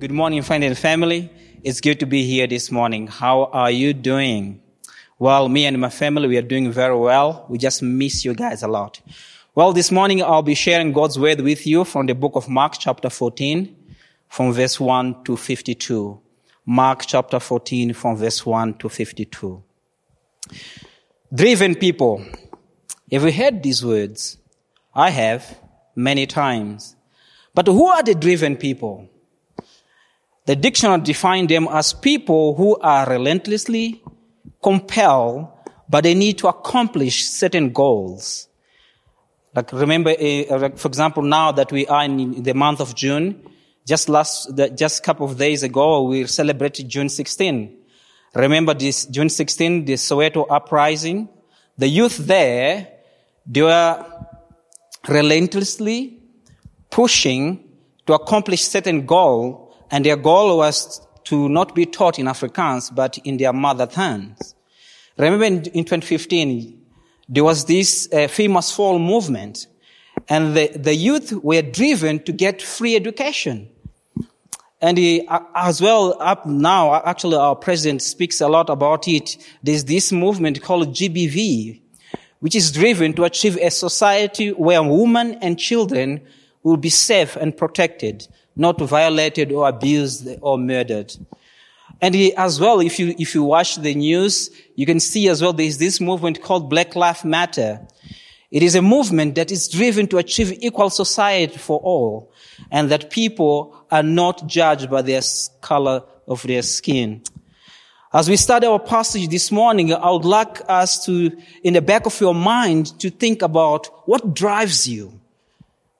Good morning, friends and family. It's good to be here this morning. How are you doing? Well, me and my family, we are doing very well. We just miss you guys a lot. Well, this morning I'll be sharing God's word with you from the book of Mark chapter 14 from verse 1 to 52. Mark chapter 14 from verse 1 to 52. Driven people. Have you heard these words? I have many times. But who are the driven people? The dictionary defines them as people who are relentlessly compelled, but they need to accomplish certain goals. Like remember, uh, for example, now that we are in the month of June, just last, just a couple of days ago, we celebrated June 16. Remember this June 16, the Soweto uprising? The youth there, they were relentlessly pushing to accomplish certain goal, and their goal was to not be taught in Afrikaans, but in their mother tongues. Remember in, in 2015, there was this uh, famous fall movement, and the, the youth were driven to get free education. And he, uh, as well, up now, actually, our president speaks a lot about it. There's this movement called GBV, which is driven to achieve a society where women and children will be safe and protected, not violated or abused or murdered. And as well, if you, if you watch the news, you can see as well there's this movement called Black Lives Matter. It is a movement that is driven to achieve equal society for all and that people are not judged by their color of their skin. As we study our passage this morning, I would like us to, in the back of your mind, to think about what drives you.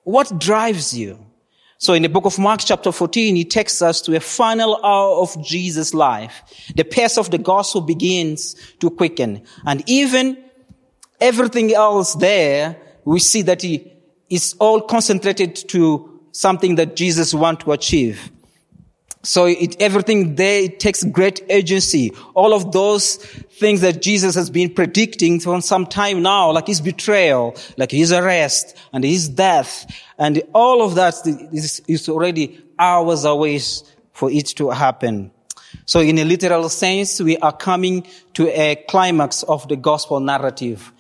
What drives you? So in the book of Mark chapter 14, he takes us to a final hour of Jesus' life. The pace of the gospel begins to quicken. And even everything else there, we see that he is all concentrated to something that Jesus wants to achieve. So it, everything there it takes great urgency. All of those things that Jesus has been predicting for some time now, like his betrayal, like his arrest and his death, and all of that is, is already hours away for it to happen. So in a literal sense, we are coming to a climax of the gospel narrative.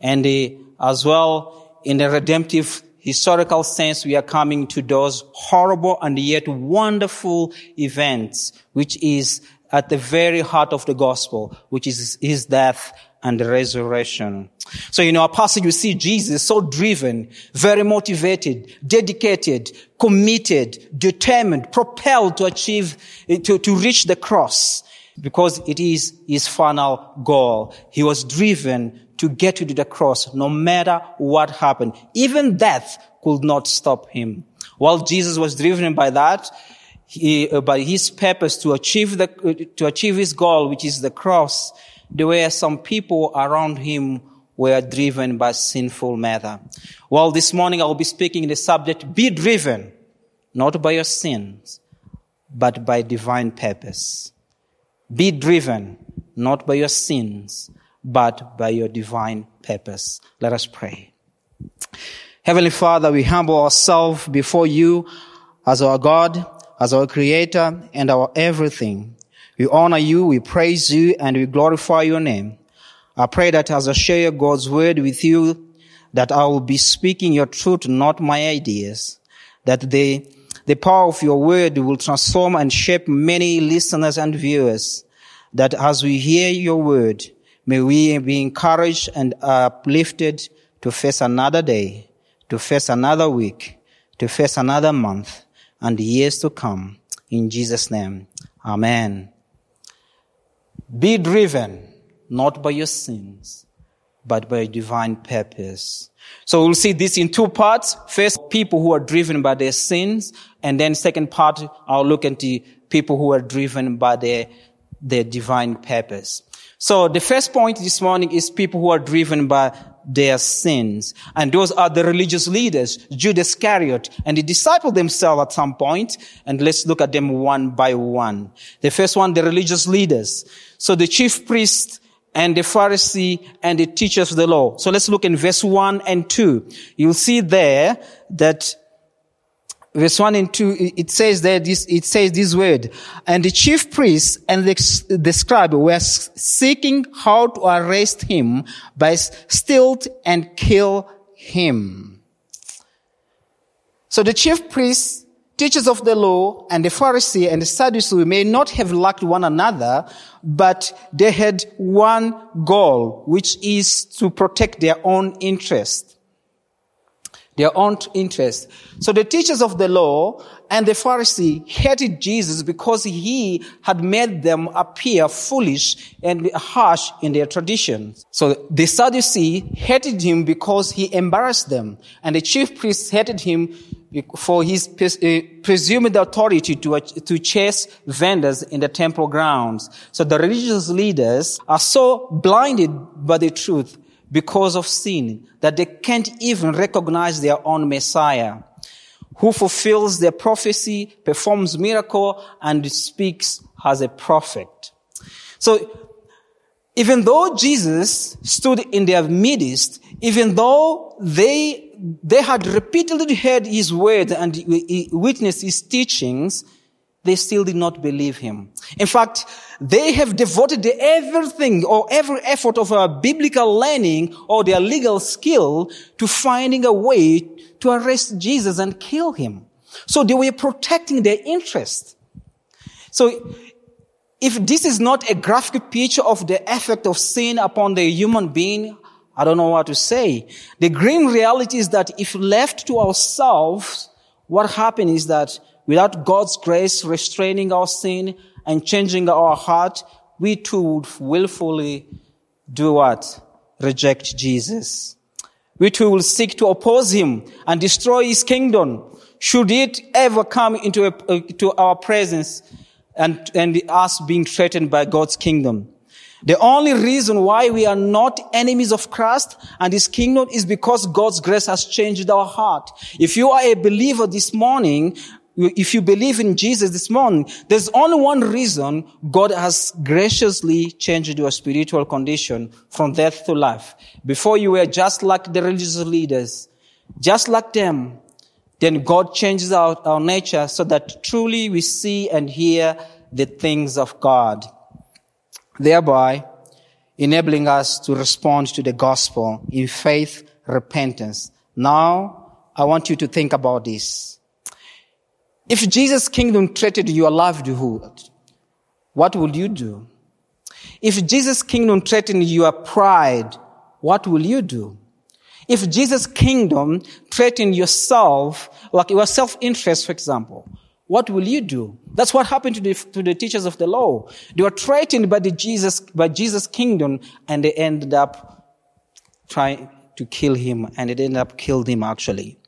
And uh, as well, in a redemptive historical sense, we are coming to those horrible and yet wonderful events, which is at the very heart of the gospel, which is his death and resurrection. So in our passage, you see Jesus so driven, very motivated, dedicated, committed, determined, propelled to achieve, to, to reach the cross because it is his final goal. He was driven to get to the cross no matter what happened. Even death could not stop him. While Jesus was driven by that, he, uh, by his purpose to achieve the, uh, to achieve his goal, which is the cross, there were some people around him were driven by sinful matter. Well, this morning I'll be speaking the subject, be driven, not by your sins, but by divine purpose. Be driven, not by your sins, but by your divine purpose. Let us pray. Heavenly Father, we humble ourselves before you as our God, as our creator, and our everything. We honor you, we praise you, and we glorify your name. I pray that as I share God's word with you, that I will be speaking your truth, not my ideas. That the, the power of your word will transform and shape many listeners and viewers. That as we hear your word, May we be encouraged and uplifted to face another day, to face another week, to face another month and years to come. In Jesus' name, Amen. Be driven not by your sins, but by divine purpose. So we'll see this in two parts. First, people who are driven by their sins, and then second part, I'll look at people who are driven by their, their divine purpose. So the first point this morning is people who are driven by their sins. And those are the religious leaders, Judas Iscariot, and the disciple themselves at some point. And let's look at them one by one. The first one, the religious leaders. So the chief priest and the Pharisee and the teachers of the law. So let's look in verse one and two. You'll see there that verse 1 and 2, it says that this, it says this word, and the chief priests and the, the scribe were seeking how to arrest him by stealth and kill him. So the chief priests, teachers of the law, and the Pharisee and the Sadducee may not have liked one another, but they had one goal, which is to protect their own interest their own interest. So the teachers of the law and the Pharisee hated Jesus because he had made them appear foolish and harsh in their traditions. So the Sadducee hated him because he embarrassed them. And the chief priests hated him for his uh, presumed authority to, to chase vendors in the temple grounds. So the religious leaders are so blinded by the truth because of sin that they can't even recognize their own Messiah who fulfills their prophecy, performs miracle, and speaks as a prophet. So, even though Jesus stood in their midst, even though they, they had repeatedly heard his word and witnessed his teachings, they still did not believe him. In fact, they have devoted everything or every effort of a biblical learning or their legal skill to finding a way to arrest Jesus and kill him. So they were protecting their interest. So if this is not a graphic picture of the effect of sin upon the human being, I don't know what to say. The grim reality is that if left to ourselves, what happens is that Without God's grace restraining our sin and changing our heart, we too would willfully do what? Reject Jesus. We too will seek to oppose him and destroy his kingdom. Should it ever come into a, uh, to our presence and, and us being threatened by God's kingdom. The only reason why we are not enemies of Christ and His kingdom is because God's grace has changed our heart. If you are a believer this morning, if you believe in Jesus this morning, there's only one reason God has graciously changed your spiritual condition from death to life. Before you were just like the religious leaders, just like them. Then God changes our, our nature so that truly we see and hear the things of God. Thereby enabling us to respond to the gospel in faith, repentance. Now, I want you to think about this. If Jesus' kingdom threatened your livelihood, what would you do? If Jesus' kingdom threatened your pride, what will you do? If Jesus' kingdom threatened yourself, like your self-interest, for example, what will you do? That's what happened to the, to the teachers of the law. They were threatened by the Jesus, by Jesus' kingdom, and they ended up trying to kill him, and it ended up killed him actually.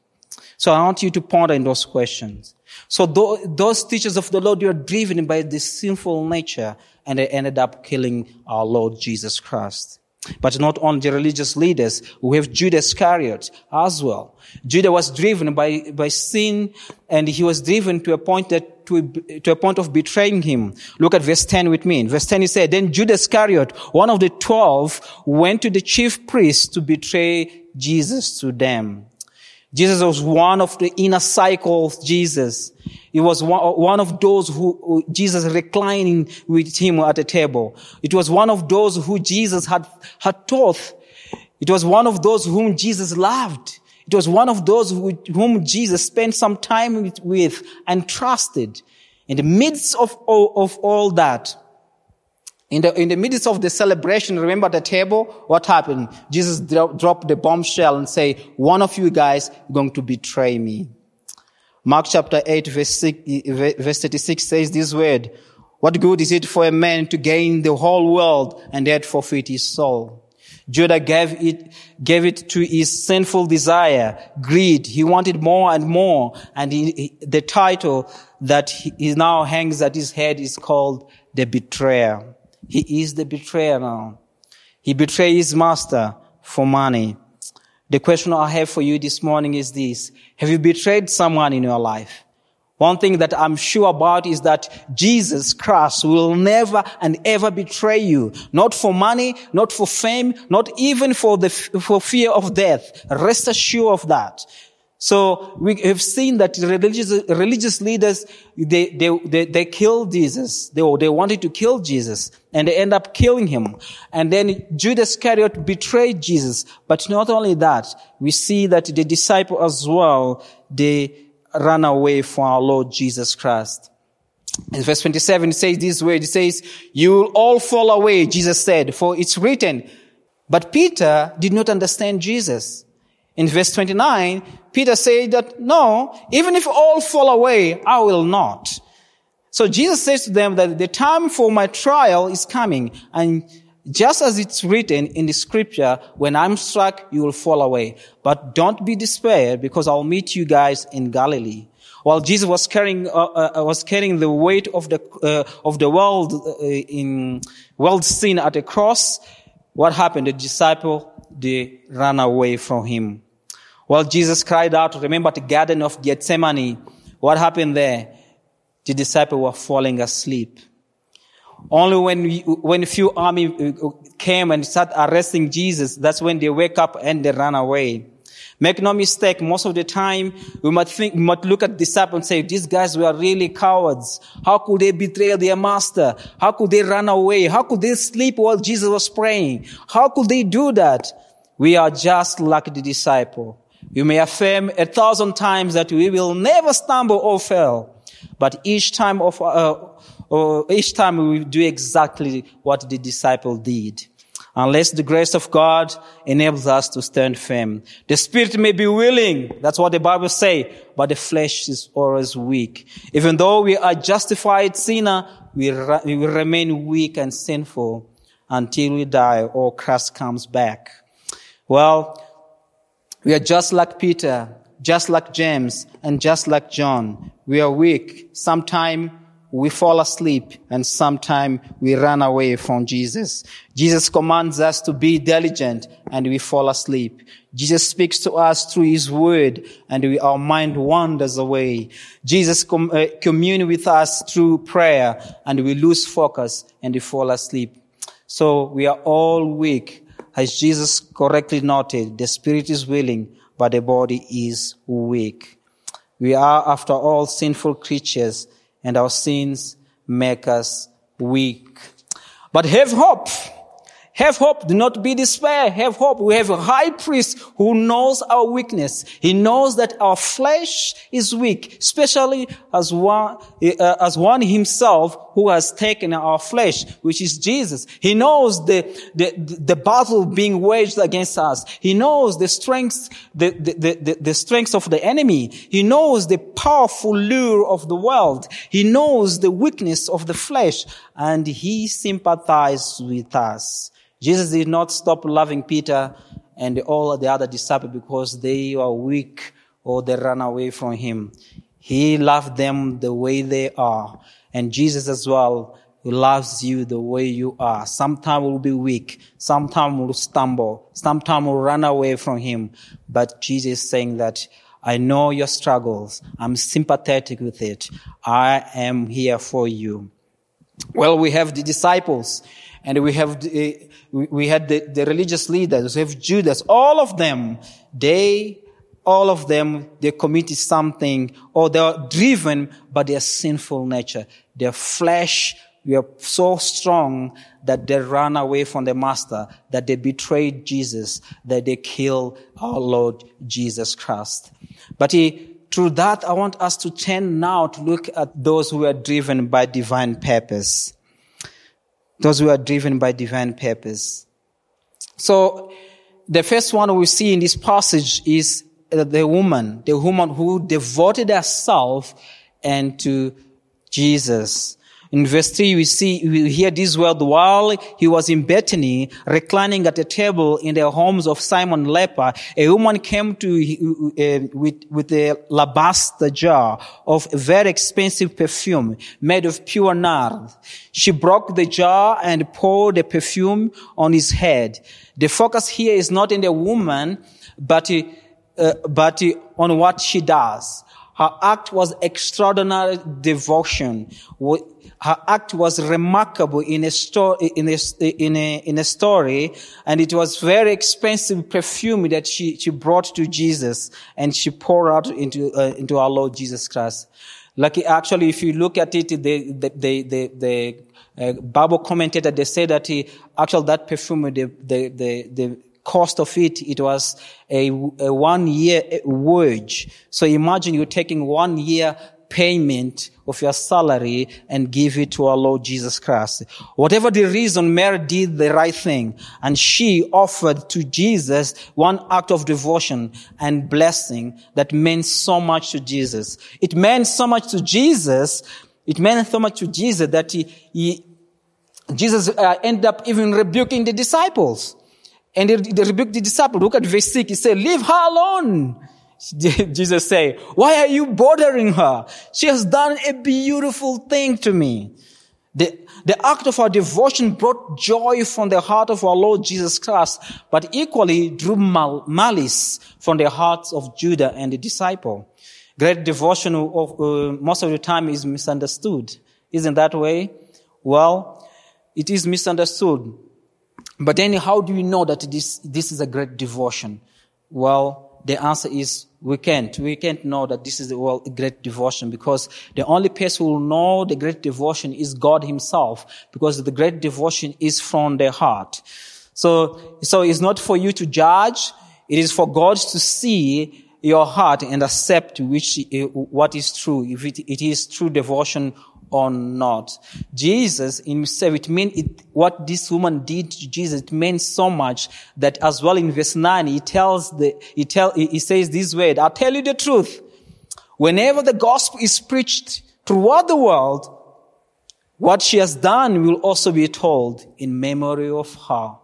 So I want you to ponder in those questions. So those teachers of the Lord were driven by this sinful nature and they ended up killing our Lord Jesus Christ. But not only religious leaders, we have Judas Iscariot as well. Judah was driven by, by sin and he was driven to a point that, to, to a point of betraying him. Look at verse 10 with me. In verse 10 he said, Then Judas Iscariot, one of the twelve, went to the chief priests to betray Jesus to them. Jesus was one of the inner cycle of Jesus. He was one of those who Jesus reclining with him at the table. It was one of those who Jesus had, had taught. It was one of those whom Jesus loved. It was one of those who, whom Jesus spent some time with, with and trusted. In the midst of all, of all that, in the, in the midst of the celebration, remember the table? What happened? Jesus dro- dropped the bombshell and say, one of you guys going to betray me. Mark chapter 8 verse, 6, verse 36 says this word, what good is it for a man to gain the whole world and yet forfeit his soul? Judah gave it, gave it to his sinful desire, greed. He wanted more and more. And he, the title that he now hangs at his head is called the betrayer. He is the betrayer now. He betrayed his master for money. The question I have for you this morning is this. Have you betrayed someone in your life? One thing that I'm sure about is that Jesus Christ will never and ever betray you. Not for money, not for fame, not even for the, for fear of death. Rest assured of that. So we have seen that religious, religious leaders, they, they, they, they killed Jesus. They, they wanted to kill Jesus and they end up killing him. And then Judas Iscariot betrayed Jesus. But not only that, we see that the disciple as well, they ran away from our Lord Jesus Christ. In verse 27, it says this way, it says, you will all fall away, Jesus said, for it's written. But Peter did not understand Jesus. In verse 29, Peter said that, no, even if all fall away, I will not. So Jesus says to them that the time for my trial is coming. And just as it's written in the scripture, when I'm struck, you will fall away. But don't be despaired because I'll meet you guys in Galilee. While Jesus was carrying, uh, uh, was carrying the weight of the, uh, of the world uh, in world sin at the cross, what happened? The disciple, they ran away from him. While Jesus cried out, remember the Garden of Gethsemane. What happened there? The disciples were falling asleep. Only when when a few army uh, came and started arresting Jesus, that's when they wake up and they run away. Make no mistake, most of the time we might think, we might look at disciples and say, these guys were really cowards. How could they betray their master? How could they run away? How could they sleep while Jesus was praying? How could they do that? We are just like the disciple. You may affirm a thousand times that we will never stumble or fail, but each time of, uh, uh, each time we do exactly what the disciple did. Unless the grace of God enables us to stand firm. The spirit may be willing. That's what the Bible say, but the flesh is always weak. Even though we are justified sinner, we, we will remain weak and sinful until we die or Christ comes back. Well, we are just like Peter, just like James, and just like John. We are weak. Sometime we fall asleep and sometime we run away from Jesus. Jesus commands us to be diligent and we fall asleep. Jesus speaks to us through his word and we, our mind wanders away. Jesus com, uh, commune with us through prayer and we lose focus and we fall asleep. So we are all weak as Jesus correctly noted, the spirit is willing, but the body is weak. We are, after all, sinful creatures, and our sins make us weak. But have hope. Have hope. Do not be despair. Have hope. We have a high priest who knows our weakness. He knows that our flesh is weak, especially as one, uh, as one himself who has taken our flesh, which is Jesus. He knows the, the, the battle being waged against us. He knows the strength, the, the, the, the strength of the enemy. He knows the powerful lure of the world. He knows the weakness of the flesh and he sympathized with us. Jesus did not stop loving Peter and all the other disciples because they were weak or they ran away from him. He loved them the way they are. And Jesus as well loves you the way you are. Sometimes we'll be weak. Sometimes we'll stumble. Sometimes we'll run away from him. But Jesus saying that I know your struggles. I'm sympathetic with it. I am here for you. Well, we have the disciples and we have the, we had the, the religious leaders, we have Judas, all of them, they, all of them, they committed something or they are driven by their sinful nature. Their flesh were so strong that they ran away from the master, that they betrayed Jesus, that they killed our Lord Jesus Christ. But he, through that, I want us to turn now to look at those who are driven by divine purpose those who are driven by divine purpose. So the first one we see in this passage is the woman, the woman who devoted herself and to Jesus. In verse 3, we see, we hear this word, while he was in Bethany, reclining at a table in the homes of Simon leper, a woman came to, uh, with, with a alabaster jar of very expensive perfume made of pure nard. She broke the jar and poured the perfume on his head. The focus here is not in the woman, but, uh, but on what she does Her act was extraordinary devotion. Her act was remarkable in a story, in a, in a, in a story, and it was very expensive perfume that she, she brought to Jesus and she poured out into, uh, into our Lord Jesus Christ. Like actually, if you look at it, the, the, the, the, the uh, Bible commentator, they say that he, actually that perfume, the, the, the, the cost of it, it was a, a one year wage. So imagine you're taking one year payment of your salary and give it to our Lord Jesus Christ. Whatever the reason, Mary did the right thing and she offered to Jesus one act of devotion and blessing that meant so much to Jesus. It meant so much to Jesus. It meant so much to Jesus that he, he Jesus uh, ended up even rebuking the disciples. And they, rebuked the disciple. Look at verse 6. He said, leave her alone. Jesus say, why are you bothering her? She has done a beautiful thing to me. The, the act of our devotion brought joy from the heart of our Lord Jesus Christ, but equally drew mal- malice from the hearts of Judah and the disciple. Great devotion of, uh, most of the time is misunderstood. Isn't that way? Well, it is misunderstood. But then how do you know that this, this is a great devotion? Well, the answer is we can't. We can't know that this is a well, great devotion because the only person who will know the great devotion is God himself because the great devotion is from the heart. So, so it's not for you to judge. It is for God to see your heart and accept which, eh, what is true. If it, it is true devotion or not. Jesus himself, it meant it, what this woman did to Jesus, it meant so much that as well in verse 9, he tells the, he tell, he says this word, I'll tell you the truth. Whenever the gospel is preached throughout the world, what she has done will also be told in memory of her.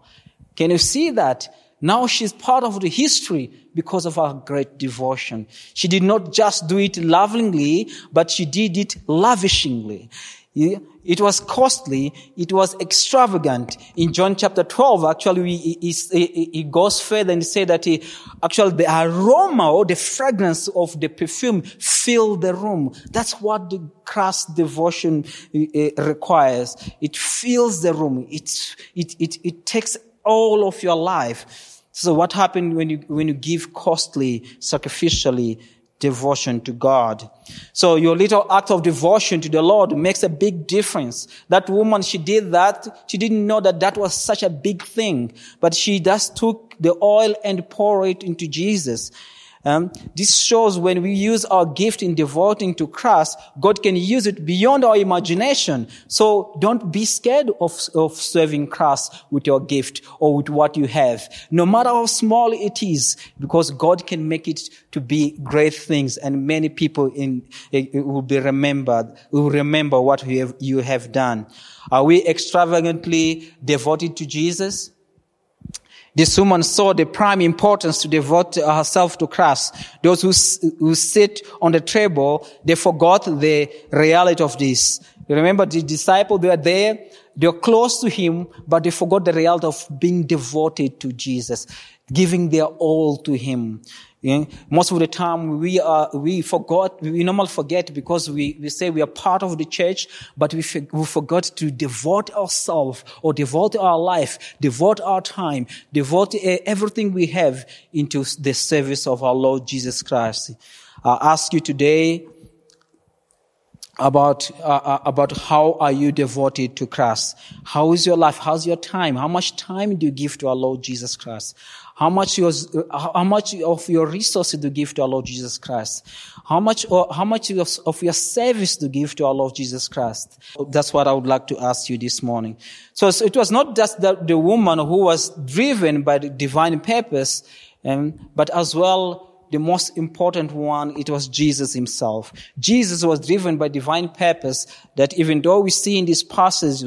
Can you see that? Now she's part of the history because of her great devotion. She did not just do it lovingly, but she did it lavishingly. It was costly. It was extravagant. In John chapter 12, actually, he, he, he goes further and say that he, actually the aroma or the fragrance of the perfume filled the room. That's what the Christ devotion uh, requires. It fills the room. It, it, it, it takes all of your life. So what happened when you, when you give costly, sacrificially devotion to God? So your little act of devotion to the Lord makes a big difference. That woman, she did that. She didn't know that that was such a big thing, but she just took the oil and poured it into Jesus. Um, this shows when we use our gift in devoting to Christ, God can use it beyond our imagination. So don't be scared of, of serving Christ with your gift or with what you have, no matter how small it is, because God can make it to be great things, and many people in will be remembered, will remember what you have, you have done. Are we extravagantly devoted to Jesus? This woman saw the prime importance to devote herself to Christ. Those who, who sit on the table, they forgot the reality of this. You remember the disciples, they were there, they were close to him, but they forgot the reality of being devoted to Jesus, giving their all to him. Yeah? Most of the time we are, we forgot, we normally forget because we, we say we are part of the church, but we, we forgot to devote ourselves or devote our life, devote our time, devote eh, everything we have into the service of our Lord Jesus Christ. I ask you today, about uh, uh, about how are you devoted to Christ? How is your life? How's your time? How much time do you give to our Lord Jesus Christ? How much, how much of your resources do you give to our Lord Jesus Christ? How much, how much of your service do you give to our Lord Jesus Christ? That's what I would like to ask you this morning. So, so it was not just the, the woman who was driven by the divine purpose, um, but as well the most important one, it was Jesus himself. Jesus was driven by divine purpose that even though we see in this passage,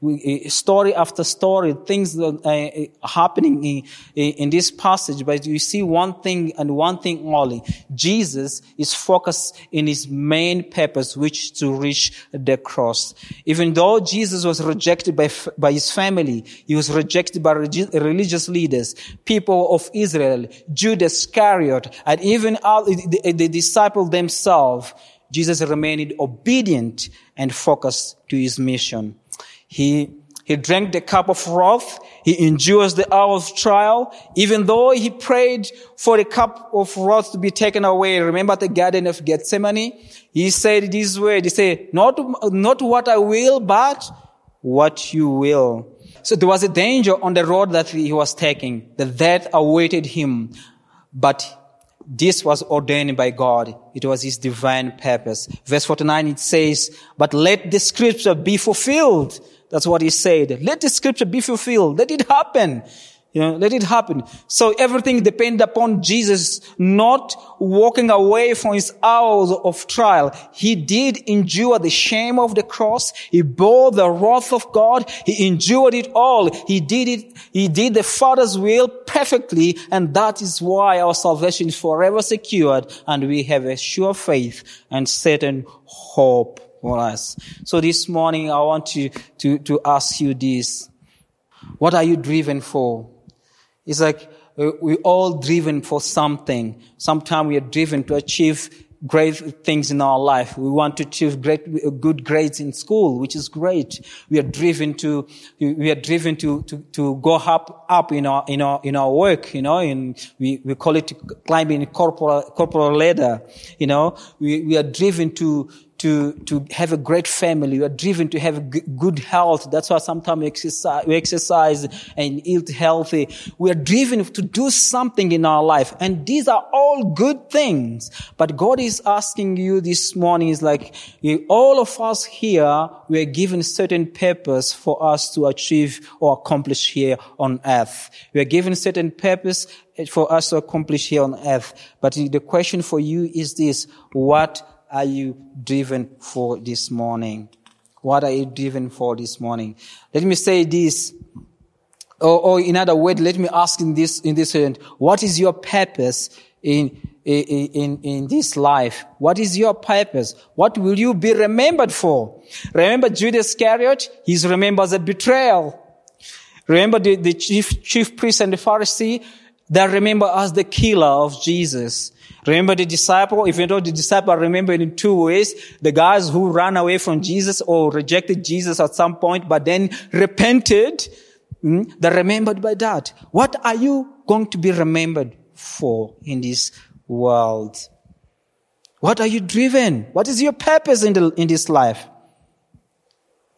we, eh, story after story, things that are happening in, in this passage, but you see one thing and one thing only. Jesus is focused in his main purpose, which to reach the cross. Even though Jesus was rejected by, by his family, he was rejected by religious leaders, people of Israel, Judas Iscariot, And even the, the disciples themselves, Jesus remained obedient and focused to his mission. He, he drank the cup of wrath. He endures the hour of trial. Even though he prayed for the cup of wrath to be taken away. Remember the Garden of Gethsemane? He said this way. He said, not, not what I will, but what you will. So there was a danger on the road that he was taking. The death awaited him. But this was ordained by God. It was his divine purpose. Verse 49, it says, but let the scripture be fulfilled. That's what he said. Let the scripture be fulfilled. Let it happen. You know, let it happen. So everything depends upon Jesus not walking away from his hours of trial. He did endure the shame of the cross. He bore the wrath of God. He endured it all. He did it. He did the Father's will perfectly. And that is why our salvation is forever secured. And we have a sure faith and certain hope for us. So this morning, I want to, to, to ask you this. What are you driven for? It's like uh, we're all driven for something. Sometimes we are driven to achieve great things in our life. We want to achieve great, uh, good grades in school, which is great. We are driven to, we are driven to, to, to go up, up in our, in our, in our work, you know, and we, we call it climbing corporal, corporal ladder, you know. We, we are driven to, to, to have a great family. We are driven to have good health. That's why sometimes we exercise, we exercise and eat healthy. We are driven to do something in our life. And these are all good things. But God is asking you this morning is like, all of us here, we are given certain purpose for us to achieve or accomplish here on earth. We are given certain purpose eh, for us to accomplish here on earth. But the question for you is this, what are you driven for this morning? What are you driven for this morning? Let me say this, or, or in other words, let me ask in this, in this end, what is your purpose in, in, in, in this life? What is your purpose? What will you be remembered for? Remember Judas Iscariot? He's remembered as a betrayal. Remember the, the chief, chief priest and the Pharisee? They're remembered as the killer of Jesus. Remember the disciple, If even though the disciple remembered in two ways, the guys who ran away from Jesus or rejected Jesus at some point, but then repented, mm, they're remembered by that. What are you going to be remembered for in this world? What are you driven? What is your purpose in, the, in this life?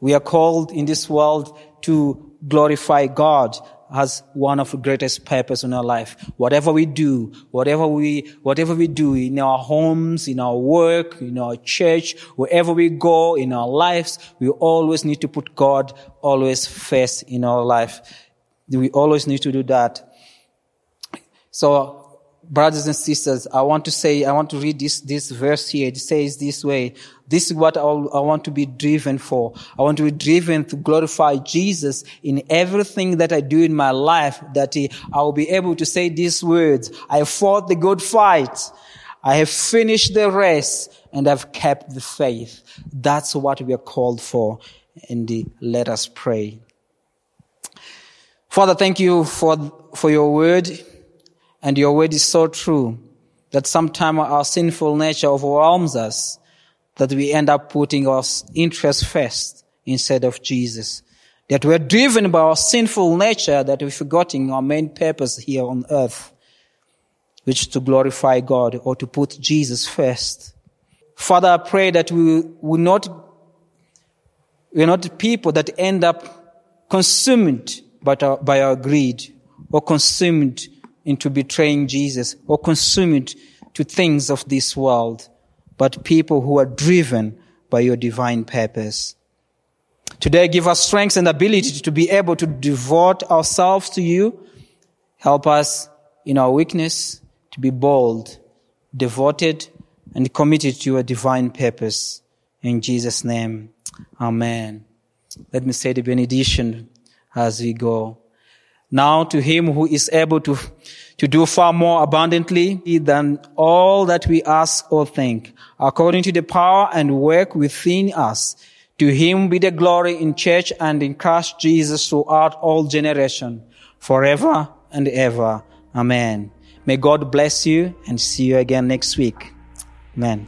We are called in this world to glorify God has one of the greatest purpose in our life. Whatever we do, whatever we, whatever we do in our homes, in our work, in our church, wherever we go in our lives, we always need to put God always first in our life. We always need to do that. So brothers and sisters, I want to say, I want to read this, this verse here. It says this way. This is what I, want to be driven for. I want to be driven to glorify Jesus in everything that I do in my life, that I will be able to say these words. I fought the good fight. I have finished the race and I've kept the faith. That's what we are called for. And let us pray. Father, thank you for, for your word. And your word is so true that sometimes our sinful nature overwhelms us that we end up putting our interest first instead of Jesus. That we're driven by our sinful nature that we're forgetting our main purpose here on earth, which is to glorify God or to put Jesus first. Father, I pray that we will not, we're not people that end up consumed by our, by our greed or consumed into betraying Jesus or consumed to things of this world, but people who are driven by your divine purpose. Today, give us strength and ability to be able to devote ourselves to you. Help us in our weakness to be bold, devoted, and committed to your divine purpose. In Jesus' name, Amen. Let me say the benediction as we go. Now to him who is able to, to do far more abundantly than all that we ask or think, according to the power and work within us. To him be the glory in church and in Christ Jesus throughout all generation, forever and ever. Amen. May God bless you and see you again next week. Amen.